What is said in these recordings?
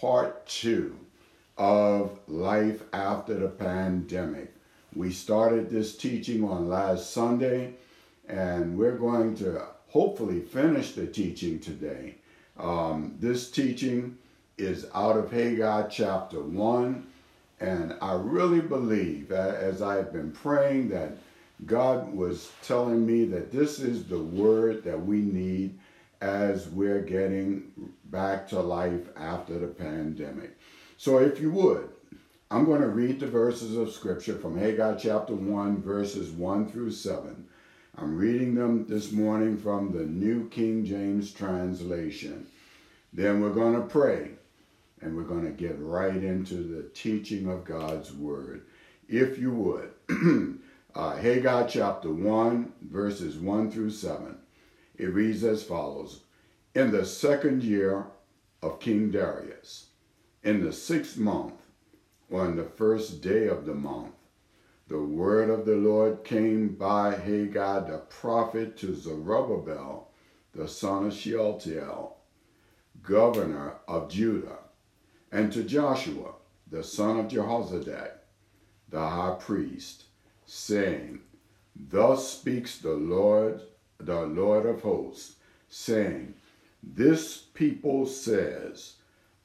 part two of life after the pandemic. We started this teaching on last Sunday, and we're going to hopefully finish the teaching today. Um, this teaching is out of Haggai chapter 1, and I really believe, as I've been praying, that God was telling me that this is the word that we need as we're getting back to life after the pandemic. So, if you would, I'm going to read the verses of Scripture from Haggai chapter 1, verses 1 through 7. I'm reading them this morning from the New King James translation. Then we're going to pray and we're going to get right into the teaching of God's Word. If you would, uh, Haggai chapter 1, verses 1 through 7. It reads as follows. In the second year of King Darius, in the sixth month, on the first day of the month, the word of the Lord came by Haggai the prophet to Zerubbabel, the son of Shealtiel, governor of Judah, and to Joshua, the son of Jehozadak, the high priest, saying, Thus speaks the Lord the Lord of hosts, saying, This people says,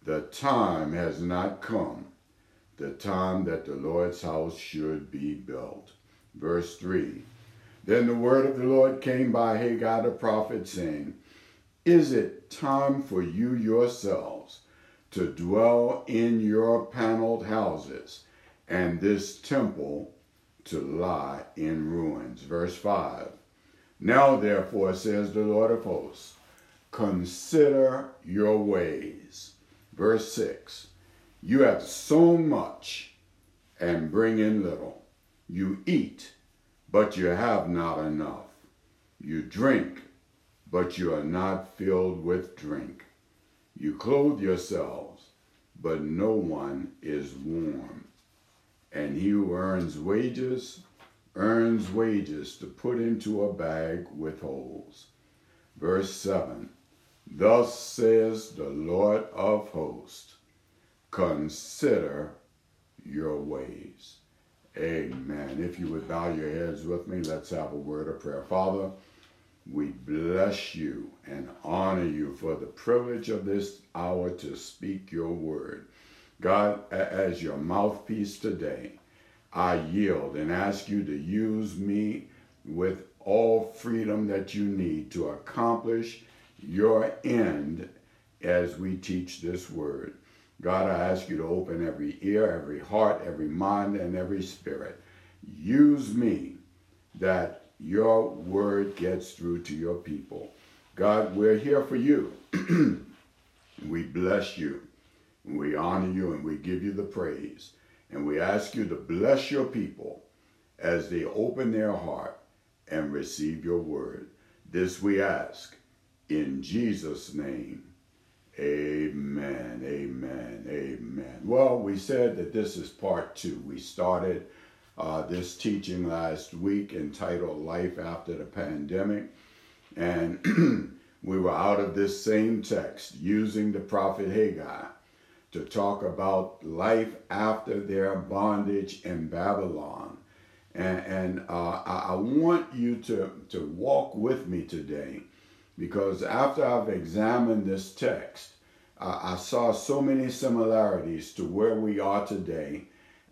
The time has not come, the time that the Lord's house should be built. Verse 3 Then the word of the Lord came by Haggai the prophet, saying, Is it time for you yourselves to dwell in your paneled houses, and this temple to lie in ruins? Verse 5 now, therefore, says the Lord of hosts, consider your ways. Verse 6 You have sown much and bring in little. You eat, but you have not enough. You drink, but you are not filled with drink. You clothe yourselves, but no one is warm. And he who earns wages earns wages to put into a bag with holes. Verse 7 Thus says the Lord of hosts, consider your ways. Amen. If you would bow your heads with me, let's have a word of prayer. Father, we bless you and honor you for the privilege of this hour to speak your word. God, as your mouthpiece today, I yield and ask you to use me with all freedom that you need to accomplish your end as we teach this word. God, I ask you to open every ear, every heart, every mind, and every spirit. Use me that your word gets through to your people. God, we're here for you. we bless you. We honor you and we give you the praise. And we ask you to bless your people as they open their heart and receive your word. This we ask in Jesus' name. Amen, amen, amen. Well, we said that this is part two. We started uh, this teaching last week entitled Life After the Pandemic. And we were out of this same text using the prophet Haggai to talk about life after their bondage in Babylon. And, and uh, I, I want you to, to walk with me today because after I've examined this text, uh, I saw so many similarities to where we are today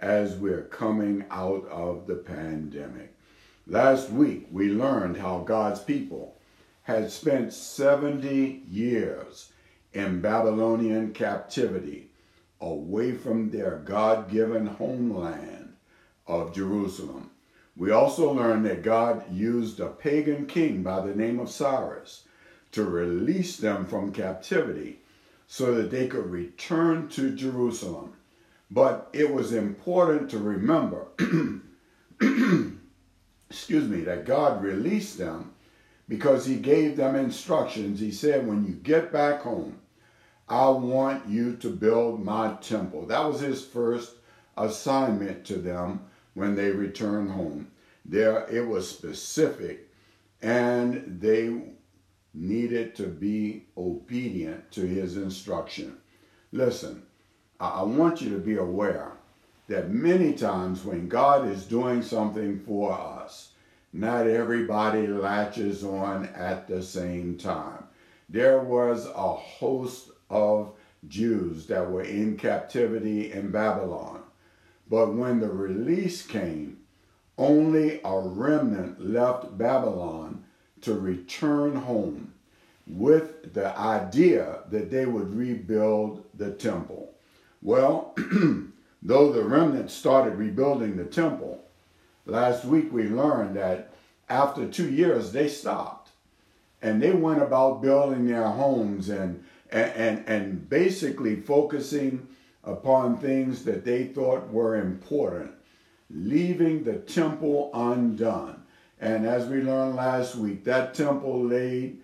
as we're coming out of the pandemic. Last week, we learned how God's people had spent 70 years in Babylonian captivity away from their God given homeland of Jerusalem. We also learn that God used a pagan king by the name of Cyrus to release them from captivity so that they could return to Jerusalem. But it was important to remember, excuse me, that God released them because he gave them instructions. He said, when you get back home, I want you to build my temple. That was his first assignment to them when they returned home. There it was specific and they needed to be obedient to his instruction. Listen, I want you to be aware that many times when God is doing something for us, not everybody latches on at the same time. There was a host of Jews that were in captivity in Babylon. But when the release came, only a remnant left Babylon to return home with the idea that they would rebuild the temple. Well, though the remnant started rebuilding the temple, last week we learned that after two years they stopped and they went about building their homes and and and, and basically focusing upon things that they thought were important, leaving the temple undone. And as we learned last week, that temple laid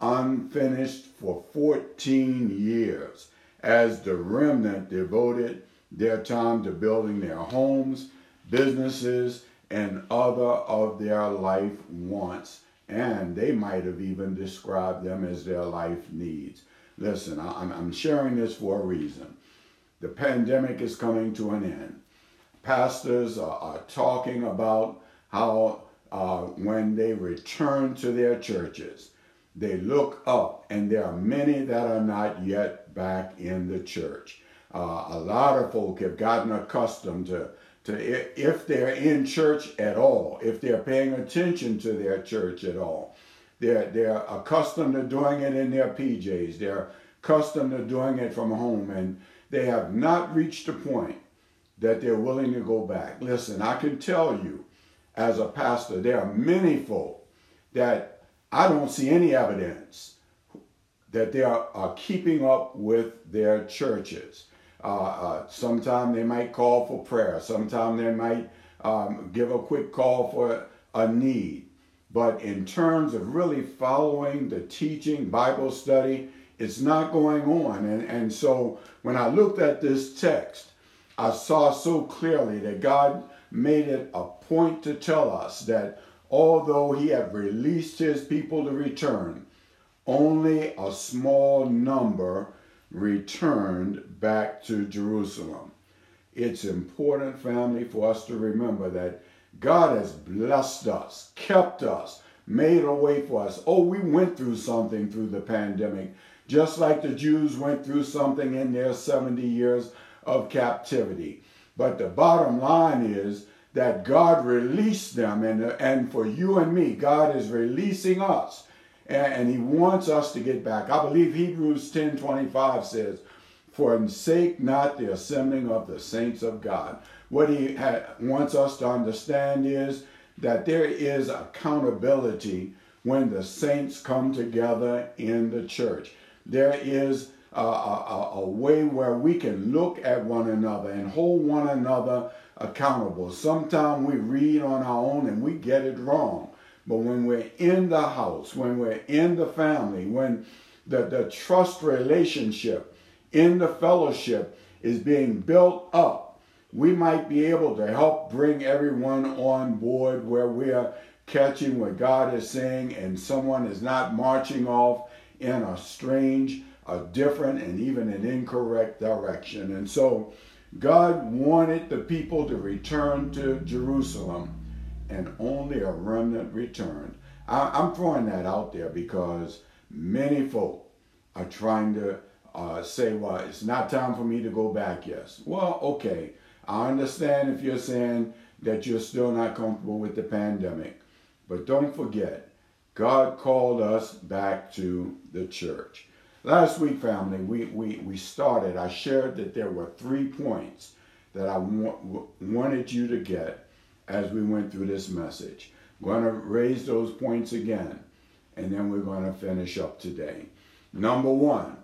unfinished for 14 years as the remnant devoted their time to building their homes, businesses, and other of their life wants. And they might have even described them as their life needs. Listen, I'm, sharing this for a reason. The pandemic is coming to an end. Pastors are, are talking about how uh, when they return to their churches, they look up, and there are many that are not yet back in the church. Uh, a lot of folk have gotten accustomed to, to if they're in church at all, if they're paying attention to their church at all. They're, they're accustomed to doing it in their PJs. They're accustomed to doing it from home, and they have not reached a point that they're willing to go back. Listen, I can tell you, as a pastor, there are many folk that I don't see any evidence that they are, are keeping up with their churches. Uh, uh, sometimes they might call for prayer. Sometimes they might um, give a quick call for a need. But in terms of really following the teaching, Bible study, it's not going on. And, and so when I looked at this text, I saw so clearly that God made it a point to tell us that although he had released his people to return, only a small number returned back to Jerusalem. It's important, family, for us to remember that God has blessed us, kept us, made a way for us. Oh, we went through something through the pandemic, just like the Jews went through something in their 70 years of captivity. But the bottom line is that God released them, and, and for you and me, God is releasing us. And, and he wants us to get back. I believe Hebrews 10 25 says, Forsake not the assembling of the saints of God. What he wants us to understand is that there is accountability when the saints come together in the church. There is a, a, a, way where we can look at one another and hold one another accountable. Sometimes we read on our own and we get it wrong. But when we're in the house, when we're in the family, when the, the trust relationship in the fellowship is being built up, we might be able to help bring everyone on board where we are catching what God is saying and someone is not marching off in a strange, a different, and even an incorrect direction. And so God wanted the people to return to Jerusalem, and only a remnant returned. I, am throwing that out there because many folk are trying to uh, say, well, it's not time for me to go back, yes. Well, okay, I understand if you're saying that you're still not comfortable with the pandemic, but don't forget, God called us back to the church. Last week, family, we, we, we started, I shared that there were three points that I wa- wanted you to get as we went through this message. I'm going to raise those points again, and then we're going to finish up today. Number one,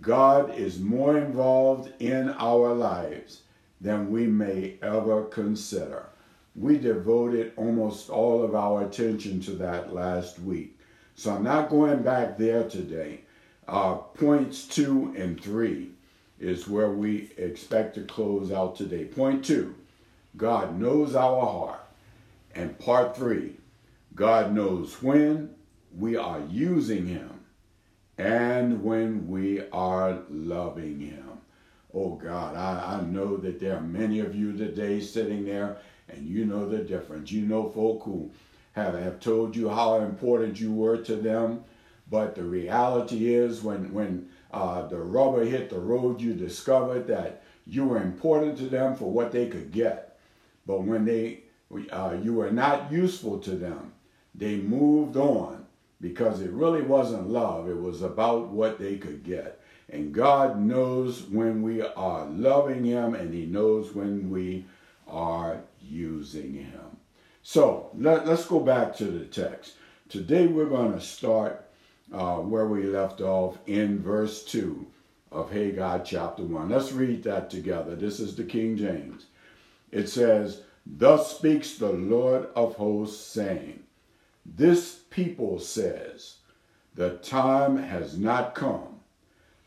God is more involved in our lives than we may ever consider. We devoted almost all of our attention to that last week. So I'm not going back there today. Uh, points two and three is where we expect to close out today. Point two, God knows our heart. And part three, God knows when we are using Him and when we are loving Him. Oh God, I, I know that there are many of you today sitting there and you know the difference. You know folk who have, have told you how important you were to them, but the reality is when, when uh, the rubber hit the road, you discovered that you were important to them for what they could get. But when they, uh, you were not useful to them, they moved on because it really wasn't love. It was about what they could get. And God knows when we are loving Him and He knows when we are using Him. So let, us go back to the text. Today we're going to start uh, where we left off in verse 2 of Haggai chapter 1. Let's read that together. This is the King James. It says, Thus speaks the Lord of hosts, saying, This people says, The time has not come,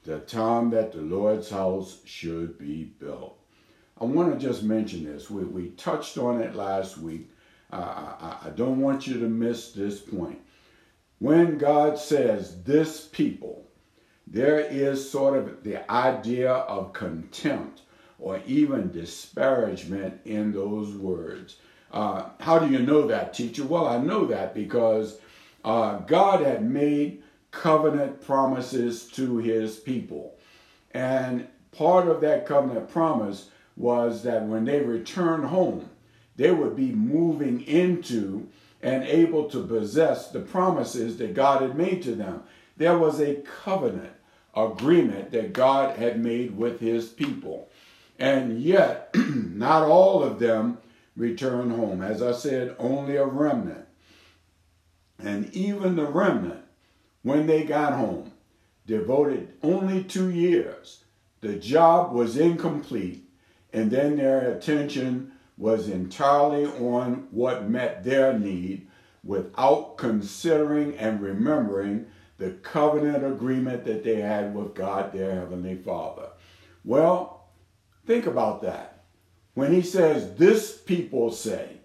the time that the Lord's house should be built. I want to just mention this. We, we touched on it last week. Uh, I, I don't want you to miss this point. When God says this people, there is sort of the idea of contempt or even disparagement in those words. Uh, how do you know that, teacher? Well, I know that because uh, God had made covenant promises to his people. And part of that covenant promise was that when they returned home, they would be moving into and able to possess the promises that God had made to them. There was a covenant agreement that God had made with his people. And yet, not all of them returned home. As I said, only a remnant. And even the remnant, when they got home, devoted only two years. The job was incomplete, and then their attention was entirely on what met their need without considering and remembering the covenant agreement that they had with God, their Heavenly Father. Well, think about that. When he says, This people say,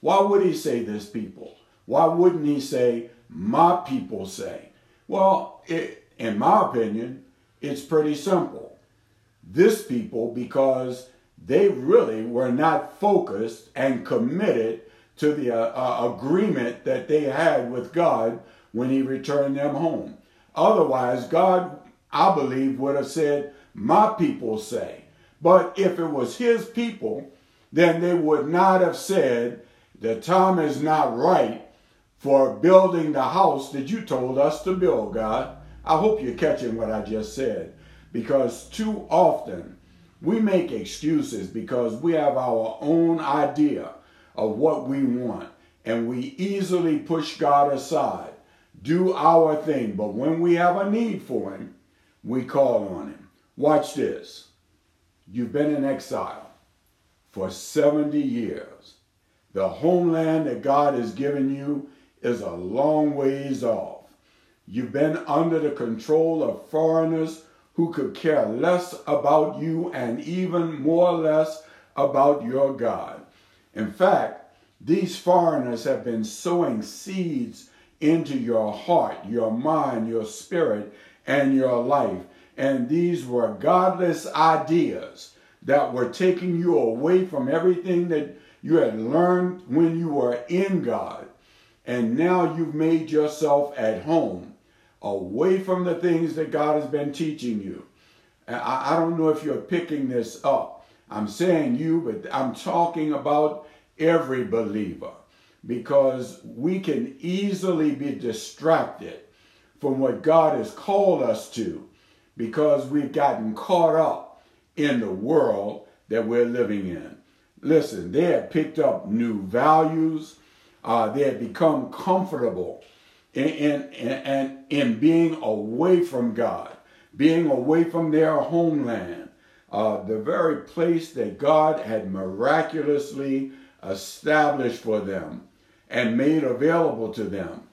why would he say this people? Why wouldn't he say, My people say? Well, it, in my opinion, it's pretty simple. This people, because they really were not focused and committed to the uh, uh, agreement that they had with God when he returned them home. Otherwise, God, I believe, would have said, my people say. But if it was his people, then they would not have said, the time is not right for building the house that you told us to build, God. I hope you're catching what I just said. Because too often we make excuses because we have our own idea of what we want and we easily push God aside, do our thing. But when we have a need for Him, we call on Him. Watch this. You've been in exile for 70 years. The homeland that God has given you is a long ways off. You've been under the control of foreigners who could care less about you and even more less about your God. In fact, these foreigners have been sowing seeds into your heart, your mind, your spirit, and your life. And these were godless ideas that were taking you away from everything that you had learned when you were in God. And now you've made yourself at home, away from the things that God has been teaching you. I, I don't know if you're picking this up. I'm saying you, but I'm talking about every believer because we can easily be distracted from what God has called us to because we've gotten caught up in the world that we're living in. Listen, they have picked up new values. Uh, they had become comfortable in, in, in, in being away from God, being away from their homeland, uh, the very place that God had miraculously established for them and made available to them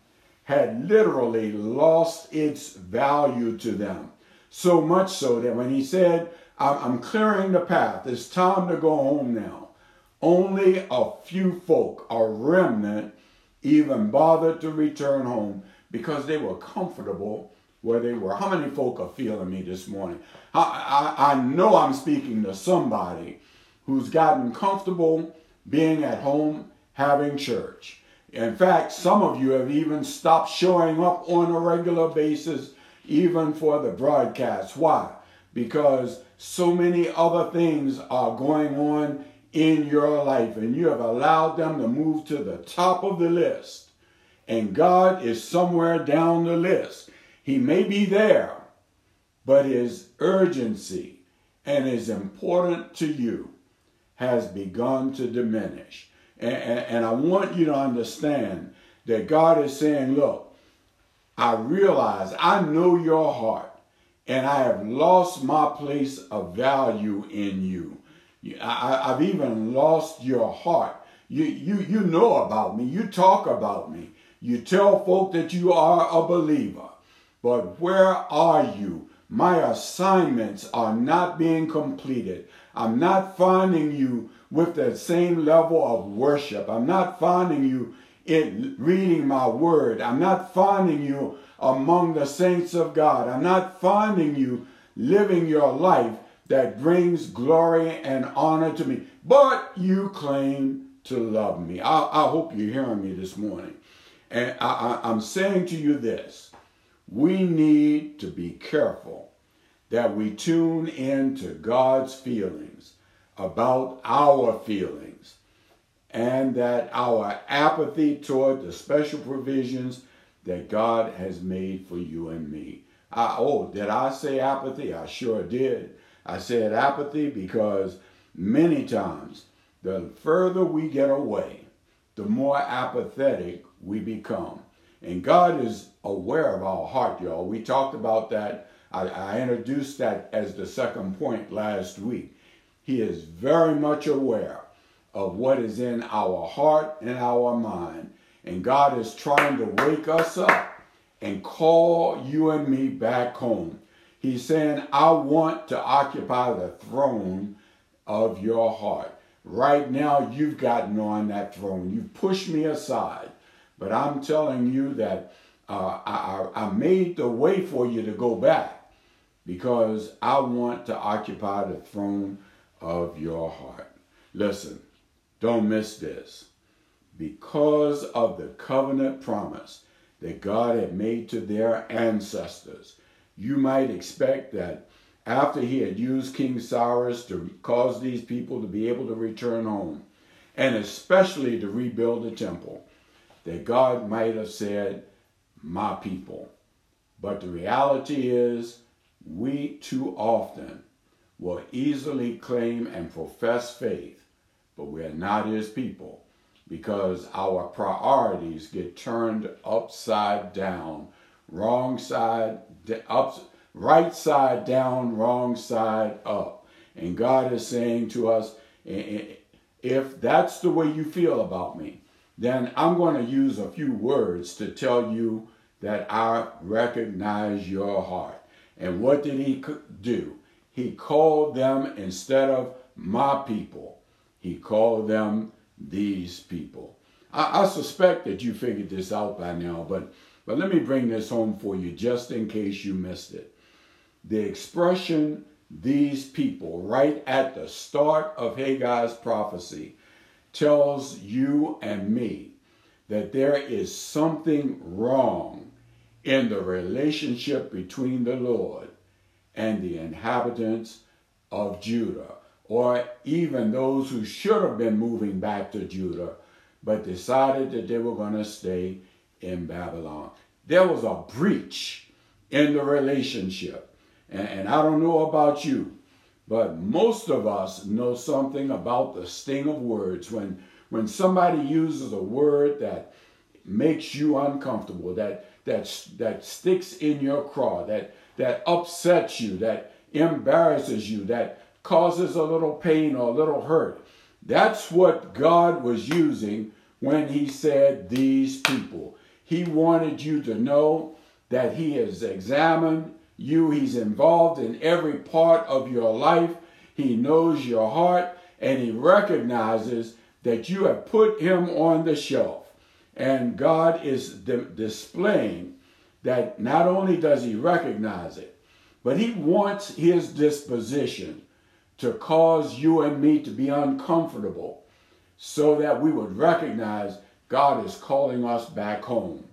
had literally lost its value to them. So much so that when he said, I'm clearing the path, it's time to go home now, only a few folk, a remnant, even bothered to return home because they were comfortable where they were. How many folk are feeling me this morning? I, I, I know I'm speaking to somebody who's gotten comfortable being at home having church. In fact, some of you have even stopped showing up on a regular basis, even for the broadcast. Why? Because so many other things are going on in your life, and you have allowed them to move to the top of the list. And God is somewhere down the list. He may be there, but his urgency and his important to you has begun to diminish. And, and, and, I want you to understand that God is saying, look, I realize, I know your heart, and I have lost my place of value in you. I, have even lost your heart. You, you, you know about me. You talk about me. You tell folk that you are a believer. But where are you? My assignments are not being completed. I'm not finding you with the same level of worship. I'm not finding you in reading my word. I'm not finding you among the saints of God. I'm not finding you living your life that brings glory and honor to me. But you claim to love me. I, I hope you're hearing me this morning. And I, I, I'm saying to you this we need to be careful that we tune into God's feelings about our feelings and that our apathy toward the special provisions that God has made for you and me. I, oh, did I say apathy? I sure did. I said apathy because many times the further we get away, the more apathetic we become. And God is aware of our heart, y'all. We talked about that I, I introduced that as the second point last week. He is very much aware of what is in our heart and our mind. And God is trying to wake us up and call you and me back home. He's saying, I want to occupy the throne of your heart. Right now, you've gotten on that throne. You've pushed me aside. But I'm telling you that uh, I, I made the way for you to go back because I want to occupy the throne of your heart. Listen, don't miss this. Because of the covenant promise that God had made to their ancestors, you might expect that after he had used King Cyrus to cause these people to be able to return home, and especially to rebuild the temple, that God might have said, My people. But the reality is, we too often will easily claim and profess faith, but we are not his people because our priorities get turned upside down, wrong side up, right side down, wrong side up. And God is saying to us, if that's the way you feel about me, then I'm going to use a few words to tell you that I recognize your heart. And what did he do? He called them, instead of my people, he called them these people. I, I, suspect that you figured this out by now, but, but let me bring this home for you just in case you missed it. The expression these people right at the start of Haggai's prophecy tells you and me that there is something wrong in the relationship between the Lord and the inhabitants of Judah, or even those who should have been moving back to Judah, but decided that they were going to stay in Babylon. There was a breach in the relationship. And, and I don't know about you, but most of us know something about the sting of words. When, when somebody uses a word that makes you uncomfortable, that that, that sticks in your craw, that, that upsets you, that embarrasses you, that causes a little pain or a little hurt. That's what God was using when he said these people. He wanted you to know that he has examined you. He's involved in every part of your life. He knows your heart and he recognizes that you have put him on the shelf. And God is di- displaying that not only does he recognize it, but he wants his disposition to cause you and me to be uncomfortable so that we would recognize God is calling us back home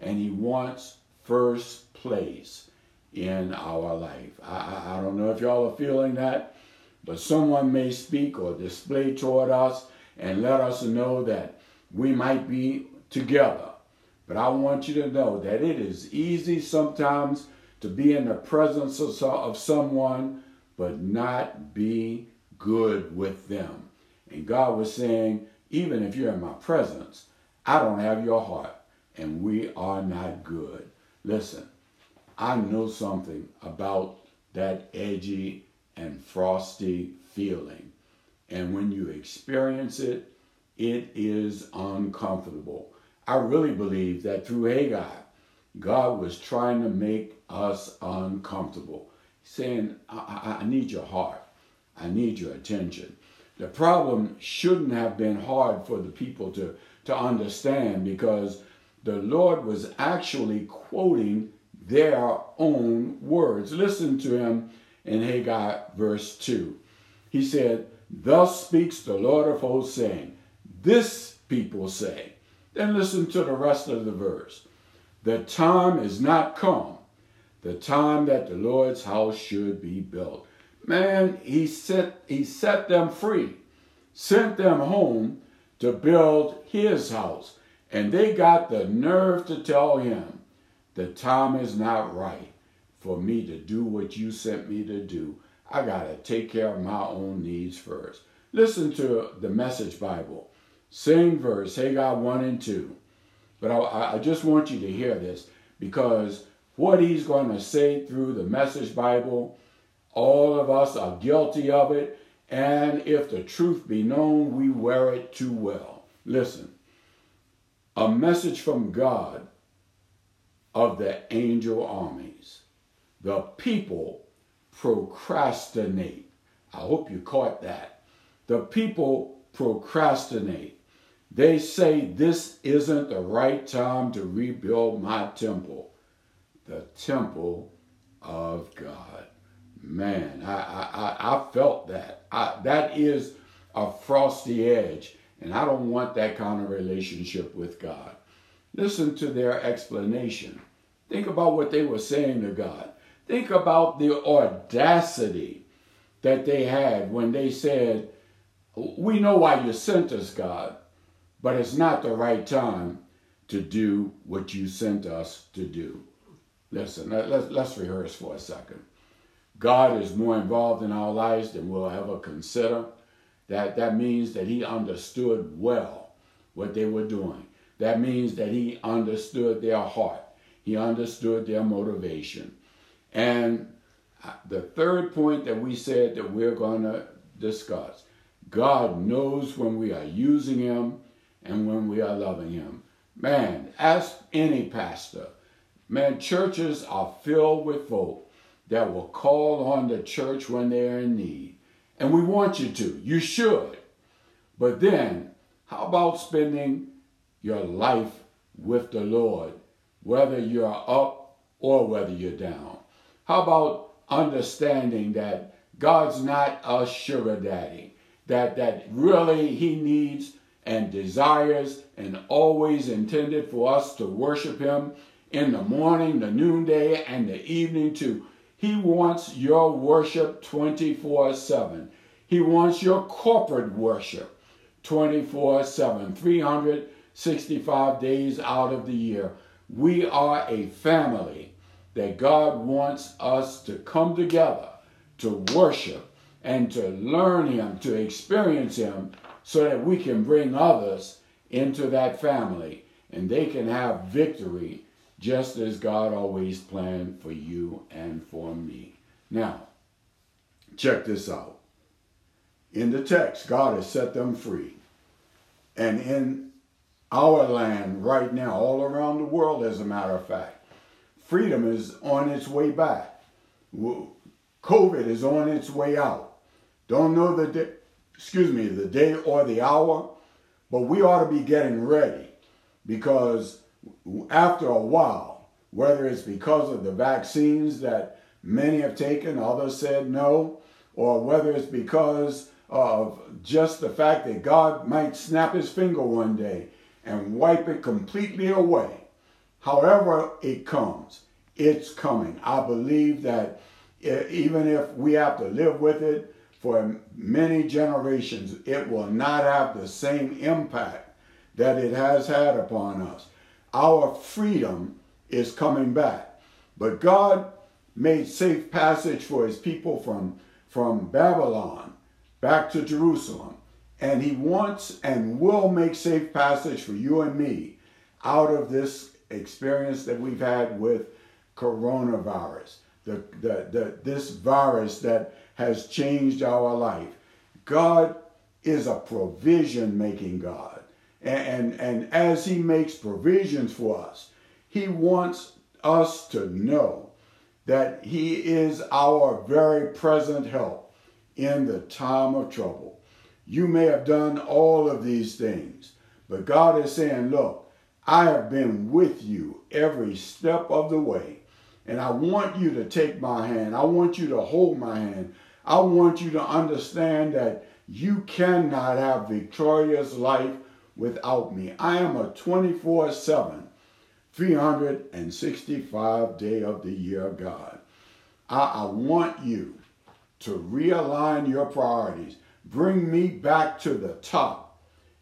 and he wants first place in our life. I, I, don't know if y'all are feeling that, but someone may speak or display toward us and let us know that we might be together. But I want you to know that it is easy sometimes to be in the presence of, of someone but not be good with them. And God was saying, even if you're in my presence, I don't have your heart, and we are not good. Listen, I know something about that edgy and frosty feeling. And when you experience it, it is uncomfortable. I really believe that through Haggai, God was trying to make us uncomfortable, saying, I, I, I need your heart. I need your attention. The problem shouldn't have been hard for the people to, to understand because the Lord was actually quoting their own words. Listen to him in Haggai verse 2. He said, Thus speaks the Lord of hosts, saying, This people say. Then listen to the rest of the verse. The time is not come, the time that the Lord's house should be built. Man, he set, he set them free, sent them home to build his house. And they got the nerve to tell him, the time is not right for me to do what you sent me to do. I got to take care of my own needs first. Listen to the Message Bible. Same verse, Haggai 1 and 2. But I, I just want you to hear this because what he's going to say through the Message Bible, all of us are guilty of it. And if the truth be known, we wear it too well. Listen, a message from God of the angel armies. The people procrastinate. I hope you caught that. The people procrastinate. They say this isn't the right time to rebuild my temple, the temple of God. Man, I, I, I felt that. I, that is a frosty edge, and I don't want that kind of relationship with God. Listen to their explanation. Think about what they were saying to God. Think about the audacity that they had when they said, We know why you sent us, God, but it's not the right time to do what you sent us to do. Listen, let's, let's rehearse for a second. God is more involved in our lives than we'll ever consider. That, that means that he understood well what they were doing. That means that he understood their heart. He understood their motivation. And uh, the third point that we said that we're going to discuss God knows when we are using him and when we are loving him. Man, ask any pastor. Man, churches are filled with folk that will call on the church when they're in need. And we want you to. You should. But then, how about spending your life with the Lord, whether you're up or whether you're down? How about understanding that God's not a sugar daddy, that, that really he needs and desires and always intended for us to worship him in the morning, the noonday, and the evening too. He wants your worship 24 7. He wants your corporate worship 24 7, 365 days out of the year. We are a family that God wants us to come together to worship and to learn Him, to experience Him so that we can bring others into that family and they can have victory just as God always planned for you and for me. Now, check this out. In the text, God has set them free. And in our land right now, all around the world, as a matter of fact, freedom is on its way back. COVID is on its way out. Don't know the day, excuse me, the day or the hour, but we ought to be getting ready because after a while, whether it's because of the vaccines that many have taken, others said no, or whether it's because of just the fact that God might snap his finger one day and wipe it completely away. However, it comes, it's coming. I believe that even if we have to live with it for many generations, it will not have the same impact that it has had upon us. Our freedom is coming back. But God made safe passage for his people from, from Babylon back to Jerusalem. And he wants and will make safe passage for you and me out of this experience that we've had with coronavirus, the, the, the, this virus that has changed our life. God is a provision making God. And, and, and as he makes provisions for us, he wants us to know that he is our very present help in the time of trouble. You may have done all of these things, but God is saying, look, I have been with you every step of the way. And I want you to take my hand. I want you to hold my hand. I want you to understand that you cannot have victorious life without me. I am a 24 7, 365 day of the year God. I, I want you to realign your priorities. Bring me back to the top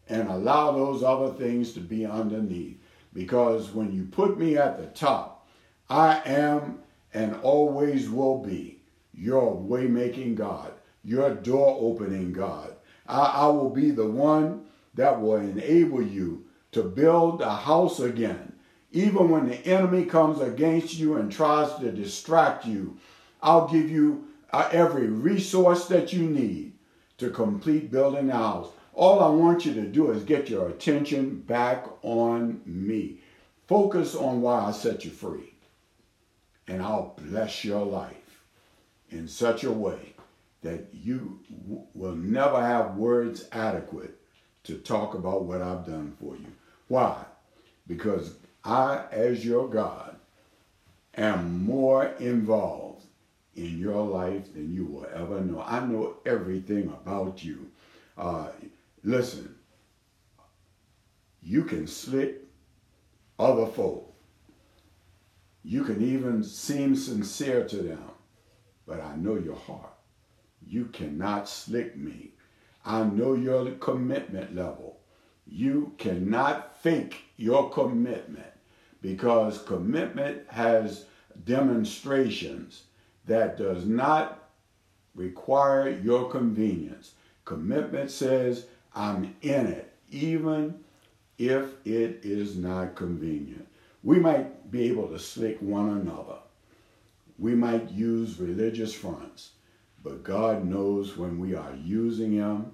and allow those other things to be underneath. Because when you put me at the top, I am and always will be your way-making God, your door-opening God. I, I will be the one that will enable you to build a house again. Even when the enemy comes against you and tries to distract you, I'll give you uh, every resource that you need to complete building the house. All I want you to do is get your attention back on me. Focus on why I set you free. And I'll bless your life in such a way that you will never have words adequate to talk about what I've done for you. Why? Because I, as your God, am more involved in your life than you will ever know. I know everything about you. Uh, listen, you can slick other folk. You can even seem sincere to them, but I know your heart. You cannot slick me. I know your commitment level. You cannot fake your commitment because commitment has demonstrations that does not require your convenience. Commitment says, I'm in it, even if it is not convenient. We might be able to slick one another. We might use religious fronts, but God knows when we are using Him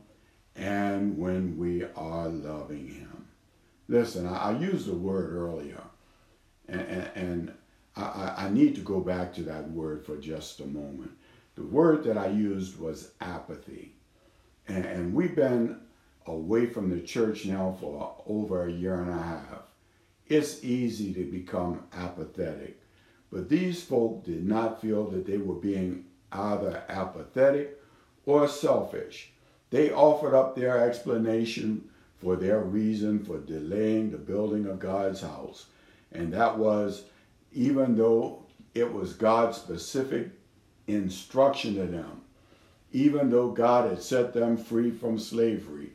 and when we are loving Him. Listen, I, I used the word earlier, and, and, and I, I need to go back to that word for just a moment. The word that I used was apathy. And, and we've been away from the church now for over a year and a half. It's easy to become apathetic. But these folk did not feel that they were being either apathetic or selfish. They offered up their explanation for their reason for delaying the building of God's house. And that was even though it was God's specific instruction to them, even though God had set them free from slavery,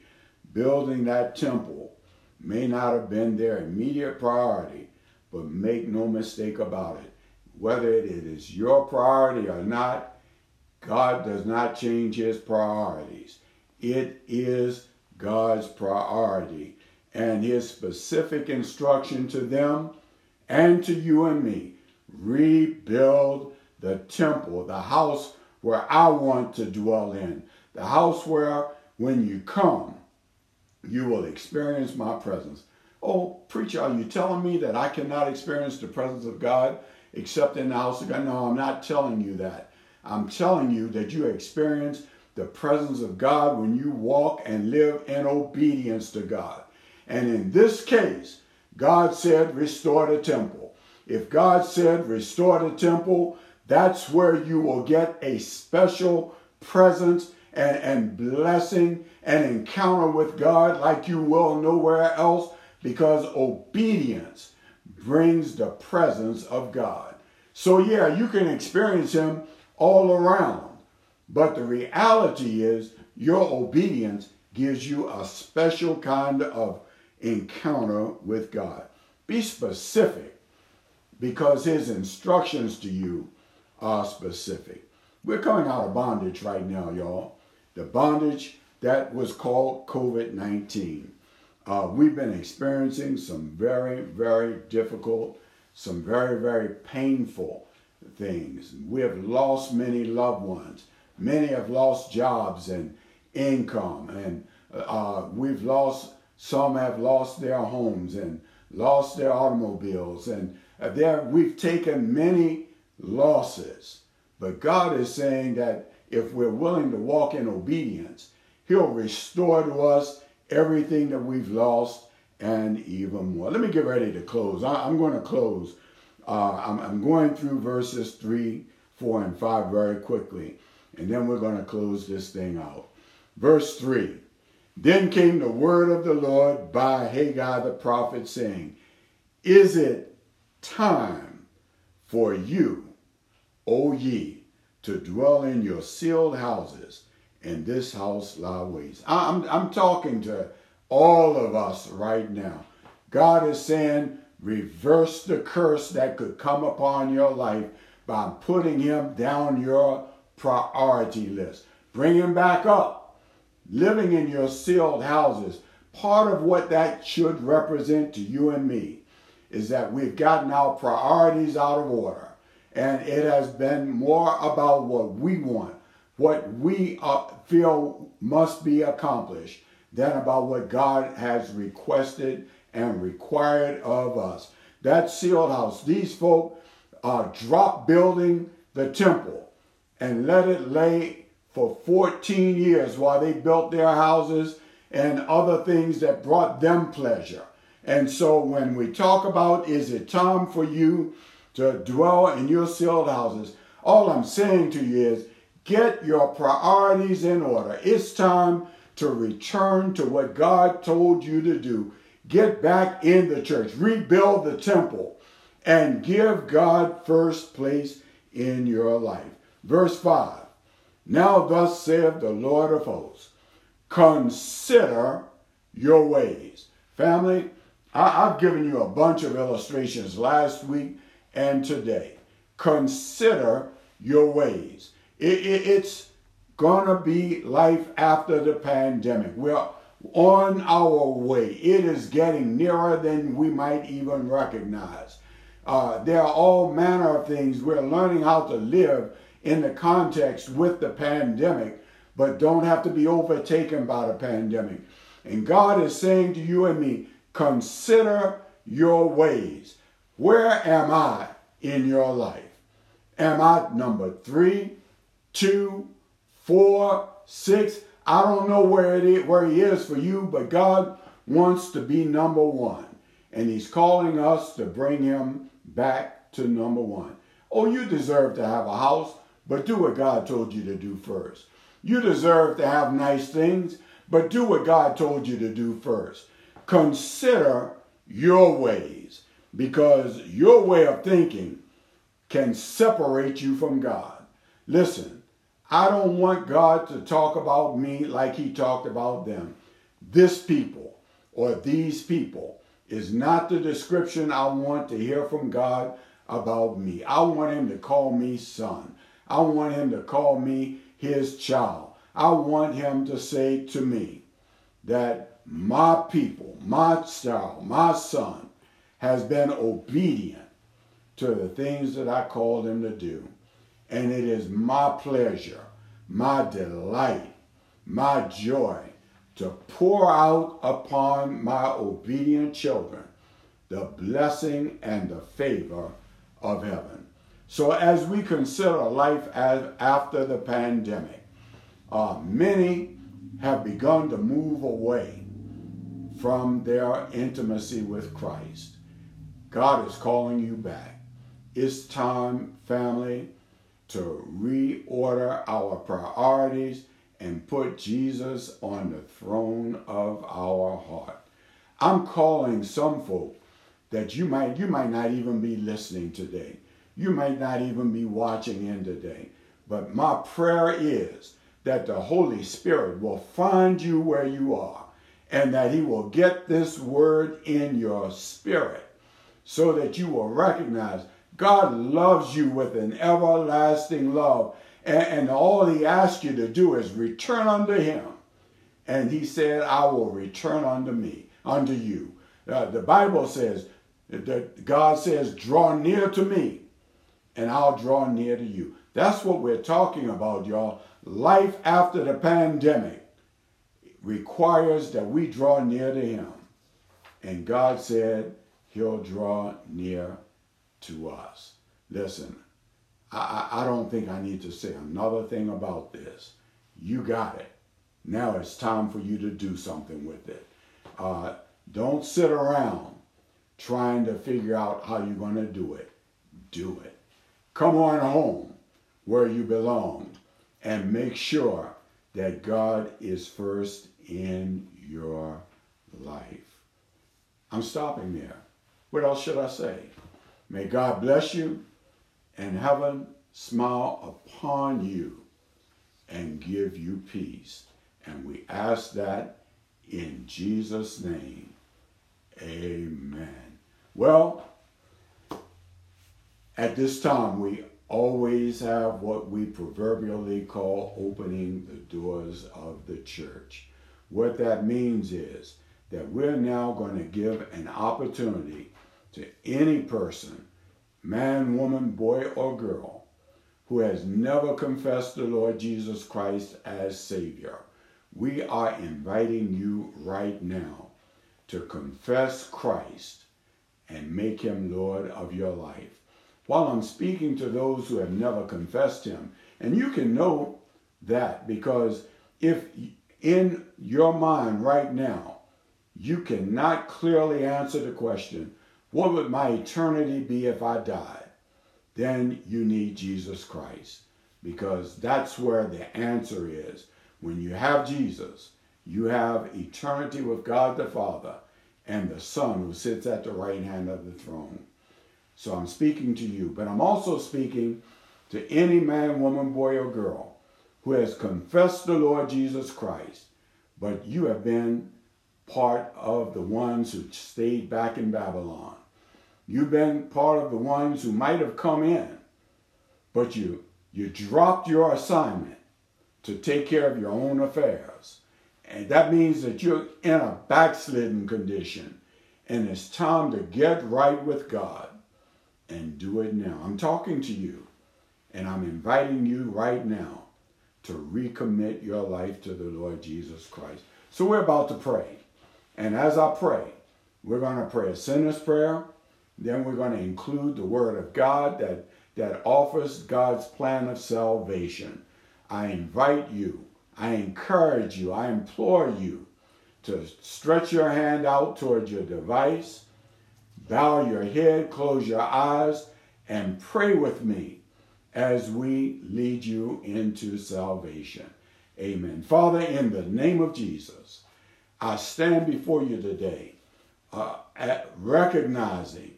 building that temple may not have been their immediate priority, but make no mistake about it. Whether it is your priority or not, God does not change his priorities. It is God's priority. And his specific instruction to them and to you and me. Rebuild the temple, the house where I want to dwell in, the house where when you come, you will experience my presence. Oh, preacher, are you telling me that I cannot experience the presence of God except in the house of God? No, I'm not telling you that. I'm telling you that you experience the presence of God when you walk and live in obedience to God. And in this case, God said, restore the temple. If God said restore the temple, that's where you will get a special presence and, and blessing and encounter with God like you will nowhere else because obedience brings the presence of God. So, yeah, you can experience Him all around, but the reality is your obedience gives you a special kind of encounter with God. Be specific because His instructions to you are specific. We're coming out of bondage right now, y'all. The bondage that was called COVID 19. Uh, we've been experiencing some very, very difficult, some very, very painful things. We have lost many loved ones. Many have lost jobs and income, and uh, we've lost, some have lost their homes and lost their automobiles, and uh, there we've taken many losses. But God is saying that if we're willing to walk in obedience, He'll restore to us everything that we've lost and even more. Let me get ready to close. I, am going to close. Uh, I'm, I'm going through verses 3, 4, and 5 very quickly, and then we're going to close this thing out. Verse 3 Then came the word of the Lord by Haggai the prophet, saying, Is it time for you, O ye, to dwell in your sealed houses? and this house lie waste. I'm, I'm talking to all of us right now. God is saying, reverse the curse that could come upon your life by putting him down your priority list. Bring him back up. Living in your sealed houses. Part of what that should represent to you and me is that we've gotten our priorities out of order. And it has been more about what we want what we uh, feel must be accomplished than about what God has requested and required of us. That sealed house, these folk uh, dropped building the temple and let it lay for 14 years while they built their houses and other things that brought them pleasure. And so when we talk about is it time for you to dwell in your sealed houses, all I'm saying to you is Get your priorities in order. It's time to return to what God told you to do. Get back in the church, rebuild the temple, and give God first place in your life. Verse 5 Now, thus saith the Lord of hosts, consider your ways. Family, I, have given you a bunch of illustrations last week and today. Consider your ways. It, it, it's gonna be life after the pandemic. We're on our way. It is getting nearer than we might even recognize. Uh, there are all manner of things. We're learning how to live in the context with the pandemic, but don't have to be overtaken by the pandemic. And God is saying to you and me, consider your ways. Where am I in your life? Am I number three, two, four, six. I don't know where it is, where he is for you, but God wants to be number one. And he's calling us to bring him back to number one. Oh, you deserve to have a house, but do what God told you to do first. You deserve to have nice things, but do what God told you to do first. Consider your ways because your way of thinking can separate you from God. Listen, I don't want God to talk about me like he talked about them. This people or these people is not the description I want to hear from God about me. I want him to call me son. I want him to call me his child. I want him to say to me that my people, my child, my son has been obedient to the things that I called him to do. And it is my pleasure, my delight, my joy to pour out upon my obedient children the blessing and the favor of heaven. So, as we consider life as after the pandemic, uh, many have begun to move away from their intimacy with Christ. God is calling you back. it's time, family, to reorder our priorities and put Jesus on the throne of our heart. I'm calling some folk that you might you might not even be listening today. You might not even be watching in today. But my prayer is that the Holy Spirit will find you where you are and that he will get this word in your spirit so that you will recognize God loves you with an everlasting love. And, and all he asks you to do is return unto him. And he said, I will return unto me, unto you. Uh, the Bible says that God says, draw near to me and I'll draw near to you. That's what we're talking about, y'all. Life after the pandemic requires that we draw near to him. And God said he'll draw near to us. Listen, I, I don't think I need to say another thing about this. You got it. Now it's time for you to do something with it. Uh, don't sit around trying to figure out how you're going to do it. Do it. Come on home where you belong and make sure that God is first in your life. I'm stopping there. What else should I say? May God bless you and heaven smile upon you and give you peace. And we ask that in Jesus' name. Amen. Well, at this time, we always have what we proverbially call opening the doors of the church. What that means is that we're now going to give an opportunity to any person, man, woman, boy, or girl, who has never confessed the Lord Jesus Christ as Savior. We are inviting you right now to confess Christ and make him Lord of your life. While I'm speaking to those who have never confessed him, and you can know that because if in your mind right now you cannot clearly answer the question, what would my eternity be if I died? Then you need Jesus Christ because that's where the answer is. When you have Jesus, you have eternity with God the Father and the Son who sits at the right hand of the throne. So I'm speaking to you, but I'm also speaking to any man, woman, boy, or girl who has confessed the Lord Jesus Christ, but you have been part of the ones who stayed back in Babylon. You've been part of the ones who might have come in, but you, you dropped your assignment to take care of your own affairs. And that means that you're in a backslidden condition. And it's time to get right with God and do it now. I'm talking to you, and I'm inviting you right now to recommit your life to the Lord Jesus Christ. So we're about to pray. And as I pray, we're going to pray a sinner's prayer. Then we're going to include the word of God that, that offers God's plan of salvation. I invite you, I encourage you, I implore you to stretch your hand out towards your device, bow your head, close your eyes, and pray with me as we lead you into salvation. Amen. Father, in the name of Jesus, I stand before you today uh, recognizing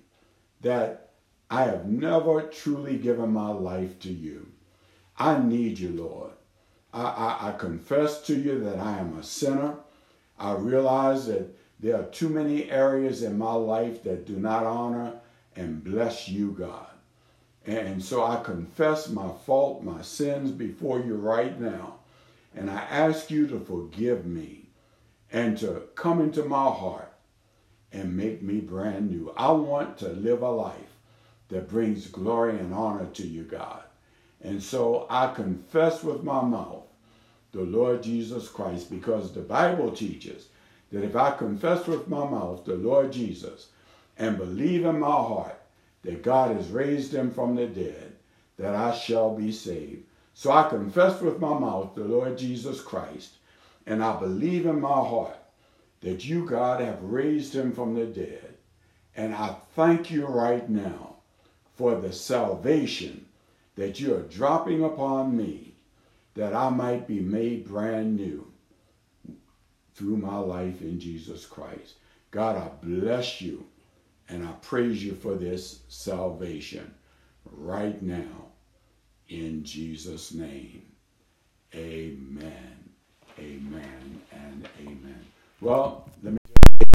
that I have never truly given my life to you. I need you, Lord. I, I, I confess to you that I am a sinner. I realize that there are too many areas in my life that do not honor and bless you, God. And so I confess my fault, my sins before you right now. And I ask you to forgive me and to come into my heart and make me brand new. I want to live a life that brings glory and honor to you, God. And so I confess with my mouth the Lord Jesus Christ because the Bible teaches that if I confess with my mouth the Lord Jesus and believe in my heart that God has raised him from the dead, that I shall be saved. So I confess with my mouth the Lord Jesus Christ and I believe in my heart that you, God, have raised him from the dead. And I thank you right now for the salvation that you are dropping upon me, that I might be made brand new through my life in Jesus Christ. God, I bless you and I praise you for this salvation right now in Jesus' name. Amen. Amen and amen. Well,